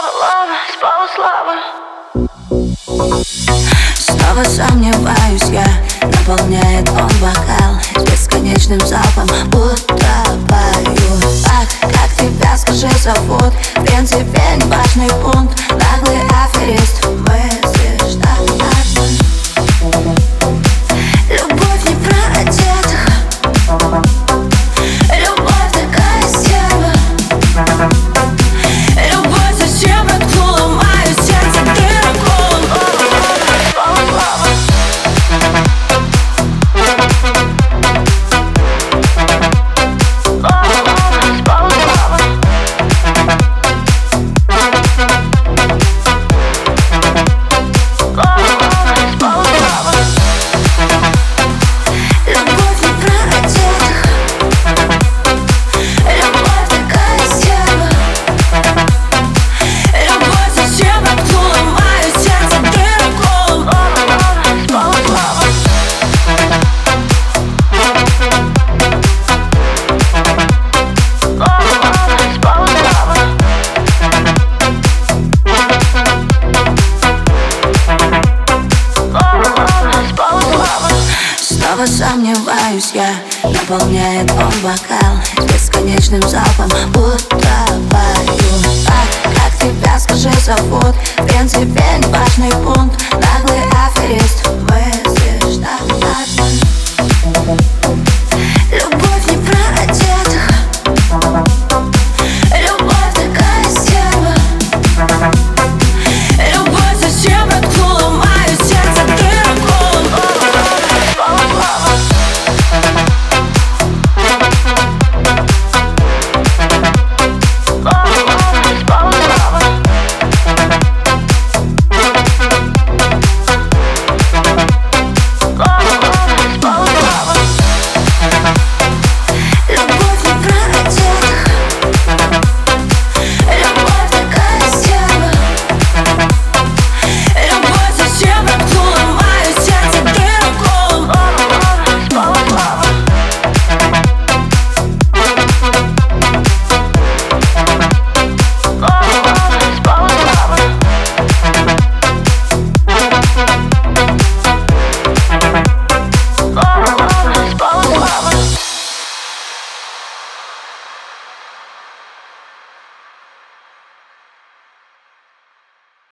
Лава, лава, спала слава. Снова сомневаюсь я Наполняет он бокал С бесконечным залпом Утопаю Ах, как тебя, скажи, зовут? В принципе, не важный пункт. Наглый аферист сомневаюсь я Наполняет он бокал бесконечным залпом Утопаю Ах, как тебя, скажи, зовут? В принципе, не важный пункт